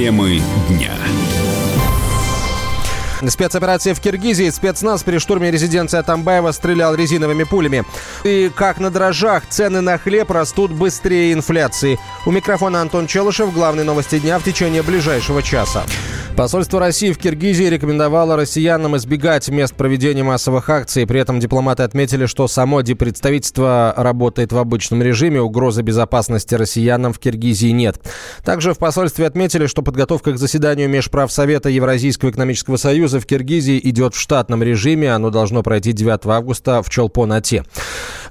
Темы дня. Спецоперация в Киргизии. Спецназ при штурме резиденции Атамбаева стрелял резиновыми пулями. И как на дрожжах, цены на хлеб растут быстрее инфляции. У микрофона Антон Челышев. Главные новости дня в течение ближайшего часа. Посольство России в Киргизии рекомендовало россиянам избегать мест проведения массовых акций. При этом дипломаты отметили, что само дипредставительство работает в обычном режиме. Угрозы безопасности россиянам в Киргизии нет. Также в посольстве отметили, что подготовка к заседанию Межправсовета Евразийского экономического союза в Киргизии идет в штатном режиме. Оно должно пройти 9 августа в Чолпон-Ате.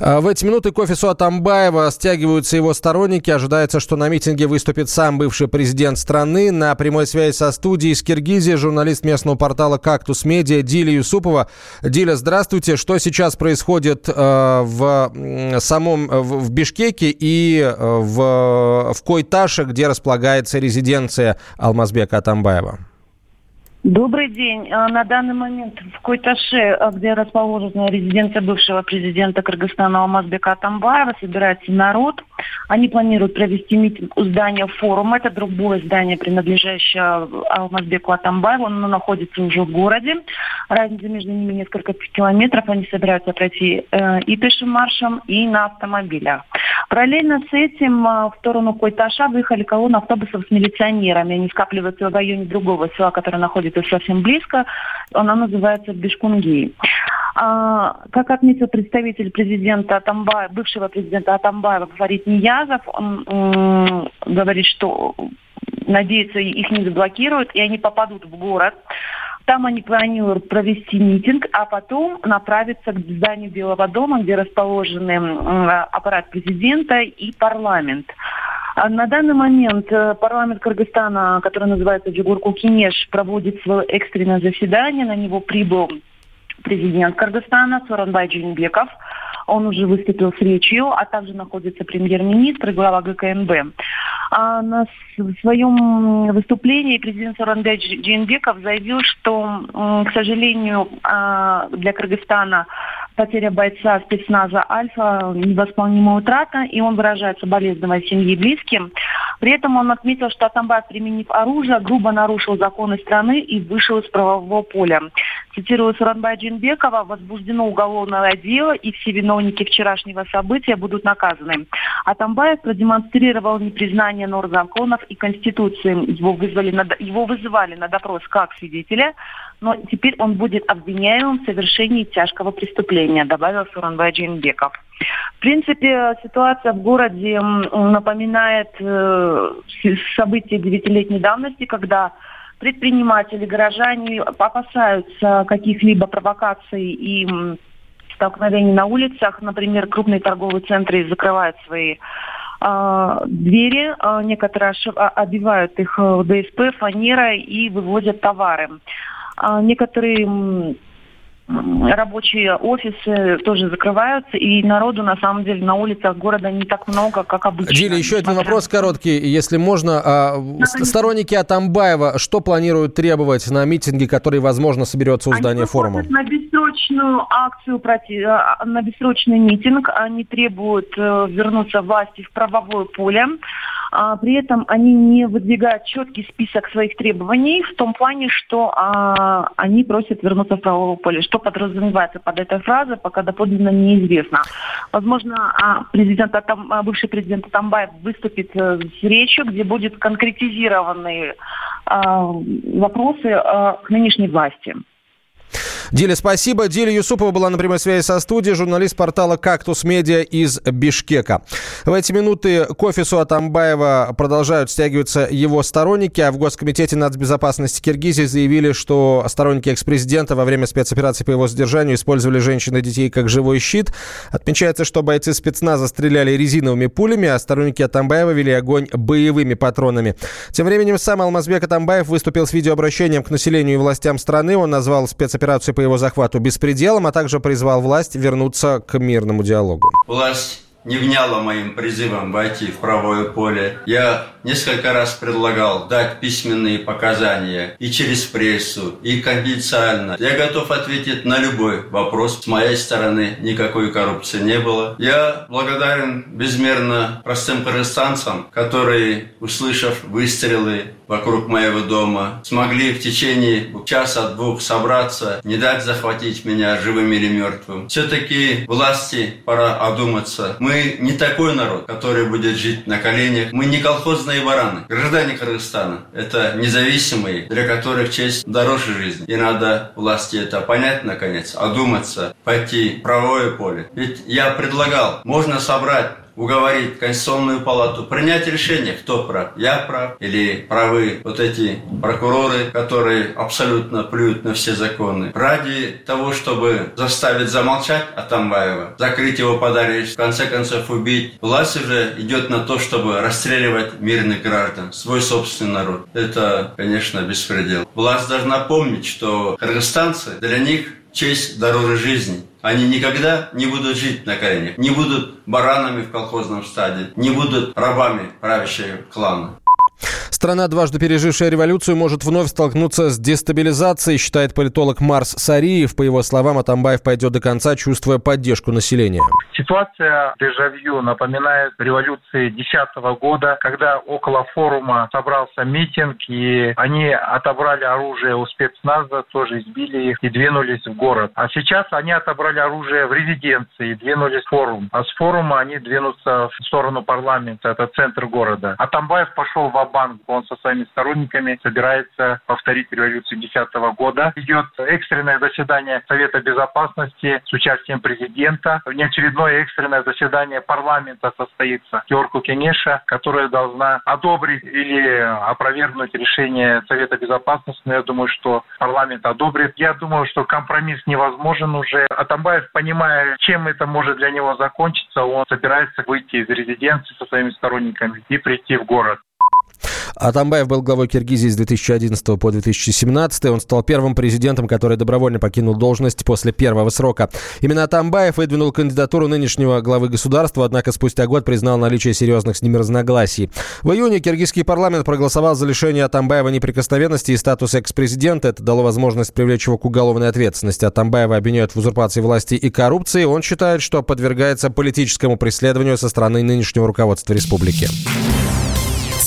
А в эти минуты к офису Атамбаева стягиваются его сторонники. Ожидается, что на митинге выступит сам бывший президент страны. На прямой связи со студией из Киргизии журналист местного портала «Кактус Медиа» Диля Юсупова. Диля, здравствуйте. Что сейчас происходит э, в самом в, в Бишкеке и э, в, в Койташе, где располагается резиденция Алмазбека Атамбаева? Добрый день. А, на данный момент в Койташе, а, где расположена резиденция бывшего президента Кыргызстана Алмазбека Атамбаева, собирается народ. Они планируют провести митинг у здания форума. Это другое здание, принадлежащее Алмазбеку Атамбаеву. Оно находится уже в городе. Разница между ними несколько километров. Они собираются пройти э, и пешим маршем, и на автомобилях. Параллельно с этим а, в сторону Койташа выехали колонны автобусов с милиционерами. Они скапливаются в районе другого села, которое находится совсем близко. Оно называется Бешкунги. А, как отметил представитель президента Атамбаева, бывшего президента Атамбаева Фарид Ниязов, он говорит, что надеется, их не заблокируют, и они попадут в город. Там они планируют провести митинг, а потом направиться к зданию Белого дома, где расположены аппарат президента и парламент. А на данный момент э, парламент Кыргызстана, который называется Джигурку Кинеш, проводит свое экстренное заседание. На него прибыл президент Кыргызстана Соронбай Джинбеков. Он уже выступил с речью, а также находится премьер-министр и глава ГКНБ. А на своем выступлении президент Саранбек Джинбеков заявил, что, к сожалению, а, для Кыргызстана потеря бойца спецназа «Альфа» – невосполнимая утрата, и он выражает соболезнования семьи и близким. При этом он отметил, что Атамбаев, применив оружие, грубо нарушил законы страны и вышел из правового поля. Цитирую Суранбая Джинбекова, возбуждено уголовное дело, и все виновники вчерашнего события будут наказаны. Атамбаев продемонстрировал непризнание норм законов и Конституции. Его, вызвали на, его вызывали на допрос как свидетеля, но теперь он будет обвиняемым в совершении тяжкого преступления, добавил Суранбай Джинбеков. В принципе, ситуация в городе напоминает э, события девятилетней давности, когда предприниматели, горожане опасаются каких-либо провокаций и столкновений на улицах. Например, крупные торговые центры закрывают свои э, двери, э, некоторые а, обивают их э, ДСП, фанерой и вывозят товары. Некоторые рабочие офисы тоже закрываются, и народу, на самом деле, на улицах города не так много, как обычно. Дили, еще один вопрос короткий, если можно. А, сторонники Атамбаева что планируют требовать на митинге, который, возможно, соберется у здания Они форума? на бессрочную акцию, а, на бессрочный митинг. Они требуют э, вернуться власти в правовое поле. А, при этом они не выдвигают четкий список своих требований в том плане, что а, они просят вернуться в правовое поле. Что подразумевается под этой фразой, пока доподлинно неизвестно. Возможно, а, президент, а, бывший президент Атамбаев выступит э, с речью, где будут конкретизированы а, вопросы а, к нынешней власти. Диля, спасибо. Диля Юсупова была на прямой связи со студией, журналист портала «Кактус Медиа» из Бишкека. В эти минуты к офису Атамбаева продолжают стягиваться его сторонники, а в Госкомитете нацбезопасности Киргизии заявили, что сторонники экс-президента во время спецоперации по его задержанию использовали женщин и детей как живой щит. Отмечается, что бойцы спецназа стреляли резиновыми пулями, а сторонники Атамбаева вели огонь боевыми патронами. Тем временем сам Алмазбек Атамбаев выступил с видеообращением к населению и властям страны. Он назвал спецоперацию по его захвату беспределом, а также призвал власть вернуться к мирному диалогу. Власть не вняла моим призывом войти в правое поле. Я несколько раз предлагал дать письменные показания и через прессу, и конфиденциально. Я готов ответить на любой вопрос. С моей стороны никакой коррупции не было. Я благодарен безмерно простым кыргызстанцам, которые, услышав выстрелы вокруг моего дома, смогли в течение часа-двух собраться, не дать захватить меня живым или мертвым. Все-таки власти пора одуматься. Мы не такой народ, который будет жить на коленях. Мы не колхозные бараны. Граждане Кыргызстана – это независимые, для которых честь дороже жизни. И надо власти это понять, наконец, одуматься, пойти в правое поле. Ведь я предлагал, можно собрать уговорить Конституционную палату принять решение, кто прав, я прав или правы вот эти прокуроры, которые абсолютно плюют на все законы. Ради того, чтобы заставить замолчать Атамбаева, закрыть его под арест, в конце концов убить, власть уже идет на то, чтобы расстреливать мирных граждан, свой собственный народ. Это, конечно, беспредел. Власть должна помнить, что кыргызстанцы, для них честь дороже жизни. Они никогда не будут жить на коленях, не будут баранами в колхозном стаде, не будут рабами правящего клана. Страна, дважды пережившая революцию, может вновь столкнуться с дестабилизацией, считает политолог Марс Сариев. По его словам, Атамбаев пойдет до конца, чувствуя поддержку населения. Ситуация дежавю напоминает революции 2010 года, когда около форума собрался митинг, и они отобрали оружие у спецназа, тоже избили их и двинулись в город. А сейчас они отобрали оружие в резиденции и двинулись в форум. А с форума они двинутся в сторону парламента, это центр города. Атамбаев пошел в банк он со своими сторонниками собирается повторить революцию 2010 года. Идет экстренное заседание Совета Безопасности с участием президента. Внеочередное экстренное заседание парламента состоится Георгу Кенеша, которая должна одобрить или опровергнуть решение Совета Безопасности. Но я думаю, что парламент одобрит. Я думаю, что компромисс невозможен уже. Атамбаев, понимая, чем это может для него закончиться, он собирается выйти из резиденции со своими сторонниками и прийти в город. Атамбаев был главой Киргизии с 2011 по 2017. Он стал первым президентом, который добровольно покинул должность после первого срока. Именно Атамбаев выдвинул кандидатуру нынешнего главы государства, однако спустя год признал наличие серьезных с ним разногласий. В июне киргизский парламент проголосовал за лишение Атамбаева неприкосновенности и статуса экс-президента. Это дало возможность привлечь его к уголовной ответственности. Атамбаева обвиняют в узурпации власти и коррупции. Он считает, что подвергается политическому преследованию со стороны нынешнего руководства республики.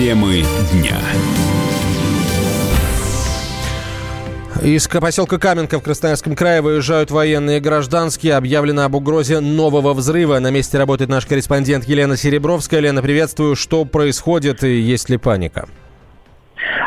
Темы дня. Из поселка Каменка в Красноярском крае выезжают военные и гражданские. Объявлено об угрозе нового взрыва. На месте работает наш корреспондент Елена Серебровская. Лена, приветствую. Что происходит и есть ли паника?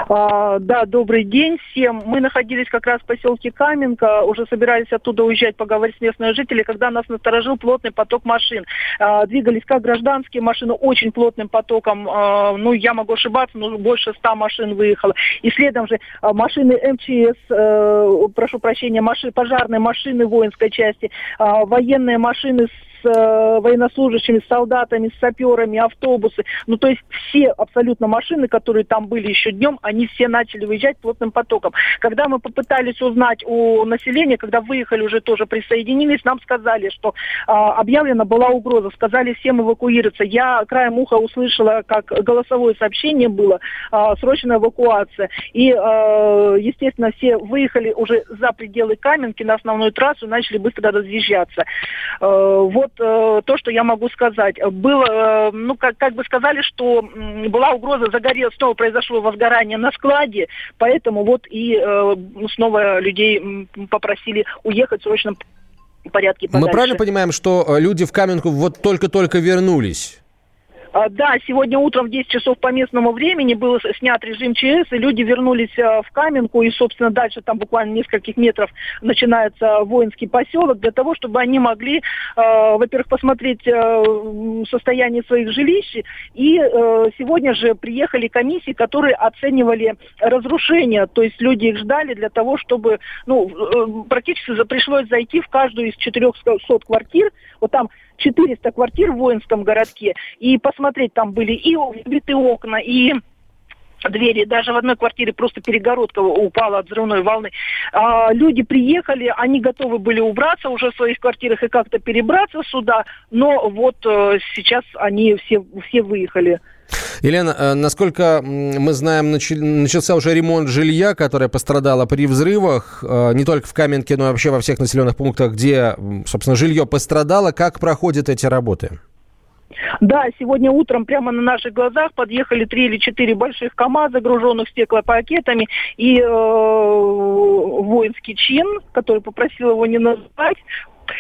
А, да, добрый день всем. Мы находились как раз в поселке Каменка, уже собирались оттуда уезжать, поговорить с местными жителями, когда нас насторожил плотный поток машин. А, двигались как гражданские машины, очень плотным потоком, а, ну, я могу ошибаться, но больше ста машин выехало. И следом же машины МЧС, а, прошу прощения, маши, пожарные машины воинской части, военные машины с э, военнослужащими, с солдатами, с саперами, автобусы. Ну, то есть все абсолютно машины, которые там были еще днем, они все начали выезжать плотным потоком. Когда мы попытались узнать у населения, когда выехали уже тоже присоединились, нам сказали, что э, объявлена была угроза, сказали всем эвакуироваться. Я краем уха услышала, как голосовое сообщение было, э, срочная эвакуация. И, э, естественно, все выехали уже за пределы Каменки на основную трассу, начали быстро разъезжаться. Э, вот э, то, что я могу сказать. Было, э, ну, как, как бы сказали, что м, была угроза загорелась, снова произошло возгорание на складе, поэтому вот и э, снова людей попросили уехать в срочном порядке подальше. Мы правильно понимаем, что э, люди в Каменку вот только-только вернулись? А, Да, сегодня утром в 10 часов по местному времени был снят режим ЧС, и люди вернулись а, в Каменку, и, собственно, дальше там буквально нескольких метров начинается воинский поселок, для того, чтобы они могли, а, во-первых, посмотреть состояние своих жилищ, и сегодня же приехали комиссии, которые оценивали разрушения, то есть люди их ждали для того, чтобы, ну, э, практически пришлось зайти в каждую из 400 квартир, вот там 400 квартир в воинском городке, и посмотреть, там были и вбиты окна, и двери, даже в одной квартире просто перегородка упала от взрывной волны. А, люди приехали, они готовы были убраться уже в своих квартирах и как-то перебраться сюда, но вот э, сейчас они все, все выехали. Елена, э, насколько мы знаем, начался уже ремонт жилья, которое пострадало при взрывах, э, не только в Каменке, но и вообще во всех населенных пунктах, где, собственно, жилье пострадало. Как проходят эти работы? Да, сегодня утром прямо на наших глазах подъехали три или четыре больших КАМАЗа, груженных стеклопакетами, и э, воинский чин, который попросил его не называть,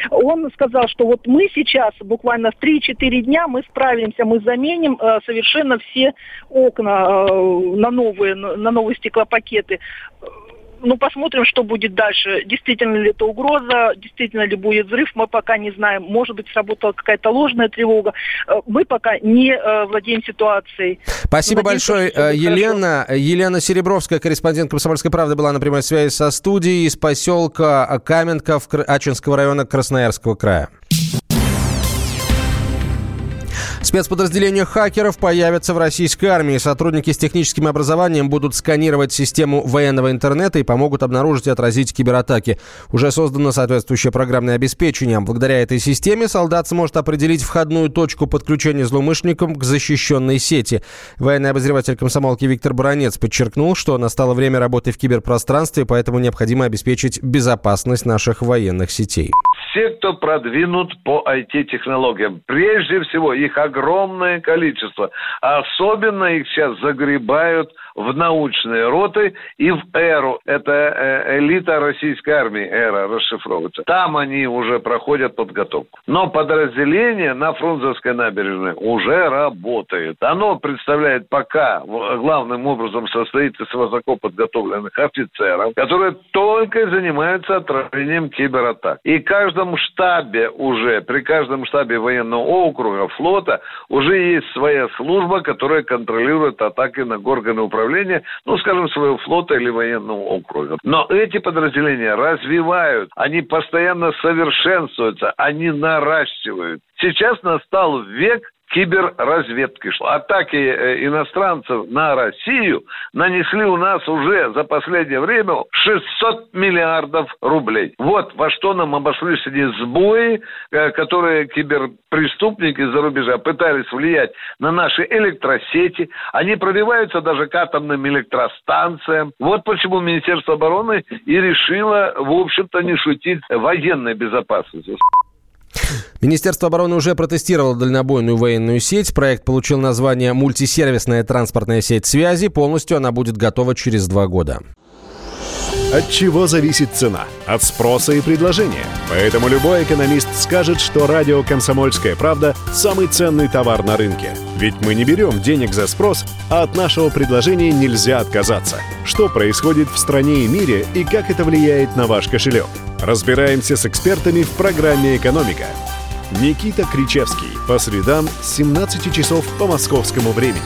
он сказал, что вот мы сейчас, буквально в 3-4 дня, мы справимся, мы заменим э, совершенно все окна э, на новые, на новые стеклопакеты. Ну, посмотрим, что будет дальше. Действительно ли это угроза, действительно ли будет взрыв, мы пока не знаем. Может быть, сработала какая-то ложная тревога. Э, Мы пока не э, владеем ситуацией. Спасибо Надеемся, большое, э, будет Елена. Елена Серебровская, корреспондент «Комсомольской правды», была на прямой связи со студией из поселка Каменка в Ачинского района Красноярского края. Спецподразделения хакеров появятся в российской армии. Сотрудники с техническим образованием будут сканировать систему военного интернета и помогут обнаружить и отразить кибератаки. Уже создано соответствующее программное обеспечение. Благодаря этой системе солдат сможет определить входную точку подключения злоумышленникам к защищенной сети. Военный обозреватель комсомолки Виктор Баранец подчеркнул, что настало время работы в киберпространстве, поэтому необходимо обеспечить безопасность наших военных сетей. все, кто продвинут по IT-технологиям. Прежде всего, их огромное количество. А особенно их сейчас загребают в научные роты и в эру. Это э, элита российской армии, эра расшифровывается. Там они уже проходят подготовку. Но подразделение на Фрунзенской набережной уже работает. Оно представляет пока главным образом состоит из высоко подготовленных офицеров, которые только занимаются отражением кибератак. И каждом штабе уже, при каждом штабе военного округа, флота, уже есть своя служба, которая контролирует атаки на органы управления, ну, скажем, своего флота или военного округа. Но эти подразделения развивают, они постоянно совершенствуются, они наращивают. Сейчас настал век киберразведки. Атаки э, иностранцев на Россию нанесли у нас уже за последнее время 600 миллиардов рублей. Вот во что нам обошлись эти сбои, э, которые киберпреступники за рубежа пытались влиять на наши электросети. Они пробиваются даже к атомным электростанциям. Вот почему Министерство обороны и решило, в общем-то, не шутить военной безопасностью. Министерство обороны уже протестировало дальнобойную военную сеть. Проект получил название «Мультисервисная транспортная сеть связи». Полностью она будет готова через два года. От чего зависит цена? От спроса и предложения. Поэтому любой экономист скажет, что радио «Комсомольская правда» – самый ценный товар на рынке. Ведь мы не берем денег за спрос, а от нашего предложения нельзя отказаться. Что происходит в стране и мире и как это влияет на ваш кошелек? Разбираемся с экспертами в программе «Экономика». Никита Кричевский. По средам с 17 часов по московскому времени.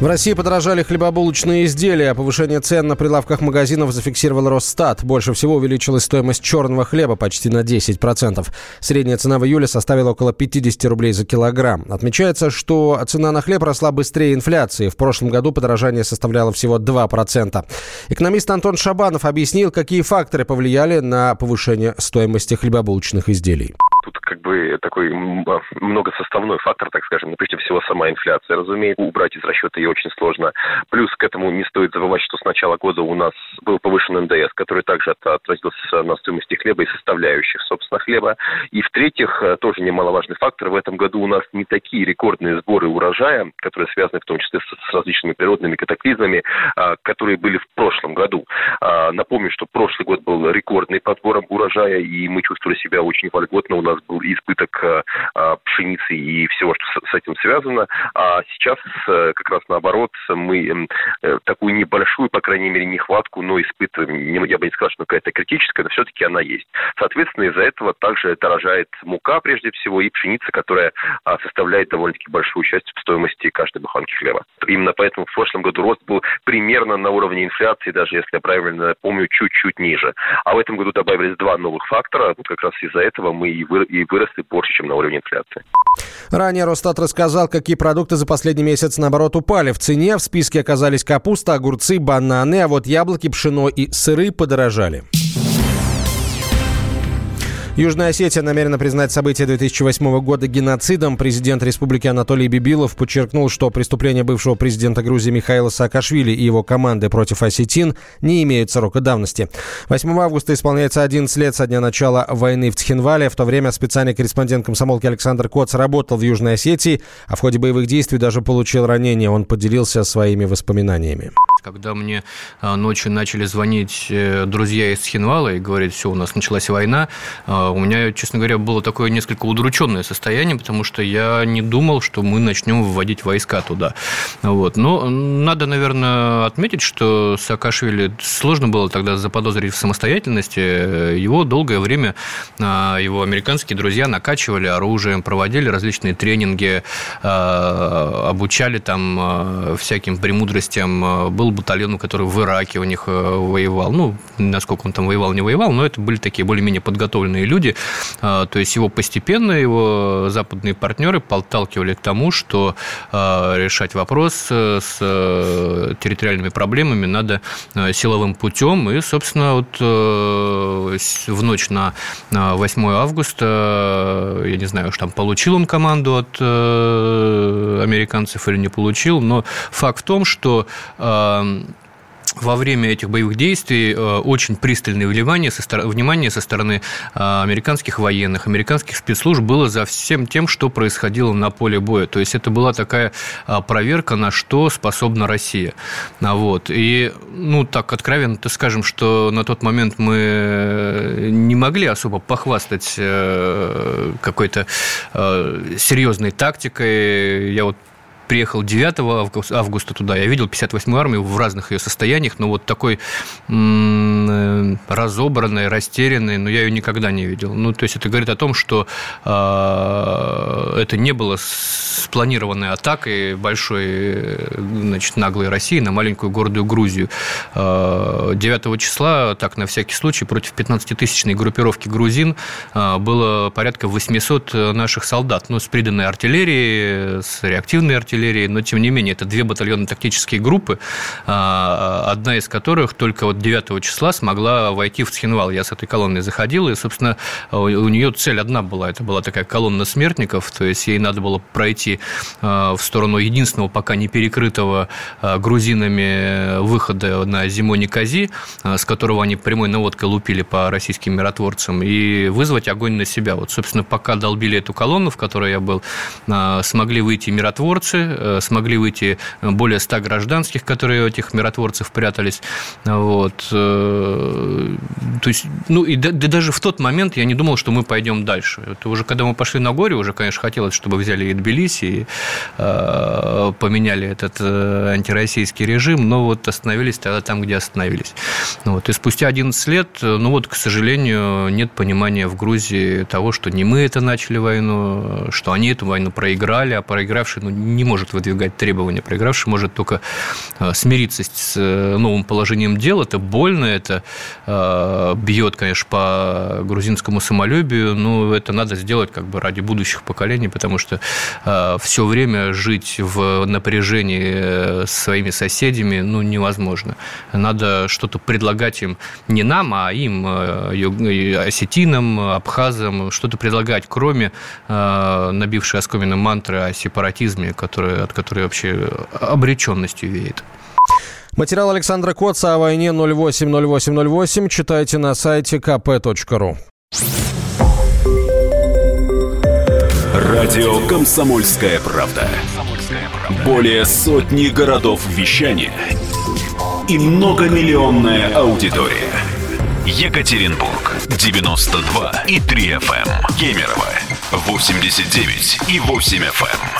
В России подорожали хлебобулочные изделия. Повышение цен на прилавках магазинов зафиксировал Росстат. Больше всего увеличилась стоимость черного хлеба почти на 10%. Средняя цена в июле составила около 50 рублей за килограмм. Отмечается, что цена на хлеб росла быстрее инфляции. В прошлом году подорожание составляло всего 2%. Экономист Антон Шабанов объяснил, какие факторы повлияли на повышение стоимости хлебобулочных изделий. Как бы такой многосоставной фактор, так скажем. Ну, прежде всего, сама инфляция, разумеется, убрать из расчета ее очень сложно. Плюс к этому не стоит забывать, что с начала года у нас был повышен НДС, который также отразился на стоимости хлеба и составляющих, собственно, хлеба. И в-третьих, э, тоже немаловажный фактор, в этом году у нас не такие рекордные сборы урожая, которые связаны в том числе с, с различными природными катаклизмами, а, которые были в прошлом году. А, напомню, что прошлый год был рекордный по сборам урожая, и мы чувствовали себя очень вольготно. У нас был избыток а, а пшеницы и всего, что с, этим связано. А сейчас э, как раз наоборот, мы э, такую небольшую, по крайней мере, нехватку, но испытываем, я бы не сказал, что какая-то критическая, но все-таки она есть. Соответственно, из-за этого также дорожает мука, прежде всего, и пшеница, которая а, составляет довольно-таки большую часть стоимости каждой буханки хлеба. Именно поэтому в прошлом году рост был примерно на уровне инфляции, даже если я правильно помню, чуть-чуть ниже. А в этом году добавились два новых фактора. Вот как раз из-за этого мы и, выросли больше, чем на уровне инфляции. Ранее Росстат рассказал, какие продукты за последний месяц, наоборот, упали в цене. В списке оказались капуста, огурцы, бананы, а вот яблоки, пшено и сыры подорожали. Южная Осетия намерена признать события 2008 года геноцидом. Президент республики Анатолий Бибилов подчеркнул, что преступления бывшего президента Грузии Михаила Саакашвили и его команды против осетин не имеют срока давности. 8 августа исполняется 11 лет со дня начала войны в Цхинвале. В то время специальный корреспондент комсомолки Александр Коц работал в Южной Осетии, а в ходе боевых действий даже получил ранение. Он поделился своими воспоминаниями. Когда мне а, ночью начали звонить э, друзья из Хинвала и говорить, все, у нас началась война, а, у меня, честно говоря, было такое несколько удрученное состояние, потому что я не думал, что мы начнем выводить войска туда. Вот. Но надо, наверное, отметить, что Саакашвили сложно было тогда заподозрить в самостоятельности. Его долгое время а, его американские друзья накачивали оружием, проводили различные тренинги, обучали там всяким премудростям. Был был батальон, который в Ираке у них э, воевал. Ну, насколько он там воевал, не воевал, но это были такие более-менее подготовленные люди. А, то есть его постепенно, его западные партнеры подталкивали к тому, что а, решать вопрос э, с э, территориальными проблемами надо силовым путем. И, собственно, вот в ночь на 8 августа, я не знаю, что там получил он команду от американцев или не получил, но факт в том, что во время этих боевых действий э, очень пристальное внимание со, стороны, внимание со стороны э, американских военных, американских спецслужб было за всем тем, что происходило на поле боя. То есть это была такая э, проверка, на что способна Россия. Вот. И, ну, так откровенно то скажем, что на тот момент мы не могли особо похвастать какой-то серьезной тактикой. Я вот приехал 9 августа туда, я видел 58-ю армию в разных ее состояниях, но вот такой м- разобранной, растерянной, но я ее никогда не видел. Ну, то есть это говорит о том, что э, это не было спланированной атакой большой, значит, наглой России на маленькую гордую Грузию. 9 э, числа, так на всякий случай, против 15-тысячной группировки грузин э, было порядка 800 наших солдат, ну, с приданной артиллерией, с реактивной артиллерией, артиллерии, но тем не менее это две батальонно-тактические группы, а, одна из которых только вот 9 числа смогла войти в Цхинвал. Я с этой колонной заходил, и, собственно, у нее цель одна была. Это была такая колонна смертников, то есть ей надо было пройти а, в сторону единственного пока не перекрытого а, грузинами выхода на Зимоне Кази, с которого они прямой наводкой лупили по российским миротворцам, и вызвать огонь на себя. Вот, собственно, пока долбили эту колонну, в которой я был, смогли выйти миротворцы, Э, смогли выйти более 100 гражданских, которые у этих миротворцев прятались. Вот. Э, то есть, ну, и да, да даже в тот момент я не думал, что мы пойдем дальше. Это уже когда мы пошли на горе, уже, конечно, хотелось, чтобы взяли и Тбилиси, и э, поменяли этот э, антироссийский режим, но вот остановились тогда там, где остановились. Ну, вот. И спустя 11 лет, ну вот, к сожалению, нет понимания в Грузии того, что не мы это начали войну, что они эту войну проиграли, а проигравший ну, не может выдвигать требования, проигравший может только э, смириться с э, новым положением дел. Это больно, это бьет, конечно, по грузинскому самолюбию, но это надо сделать как бы ради будущих поколений, потому что все время жить в напряжении с своими соседями ну, невозможно. Надо что-то предлагать им не нам, а им, осетинам, абхазам, что-то предлагать, кроме набившей оскомину мантры о сепаратизме, который, от которой вообще обреченностью веет. Материал Александра Коца о войне 080808 читайте на сайте kp.ru. Радио «Комсомольская правда». Более сотни городов вещания и многомиллионная аудитория. Екатеринбург 92 и 3 FM. Кемерово 89 и 8 FM.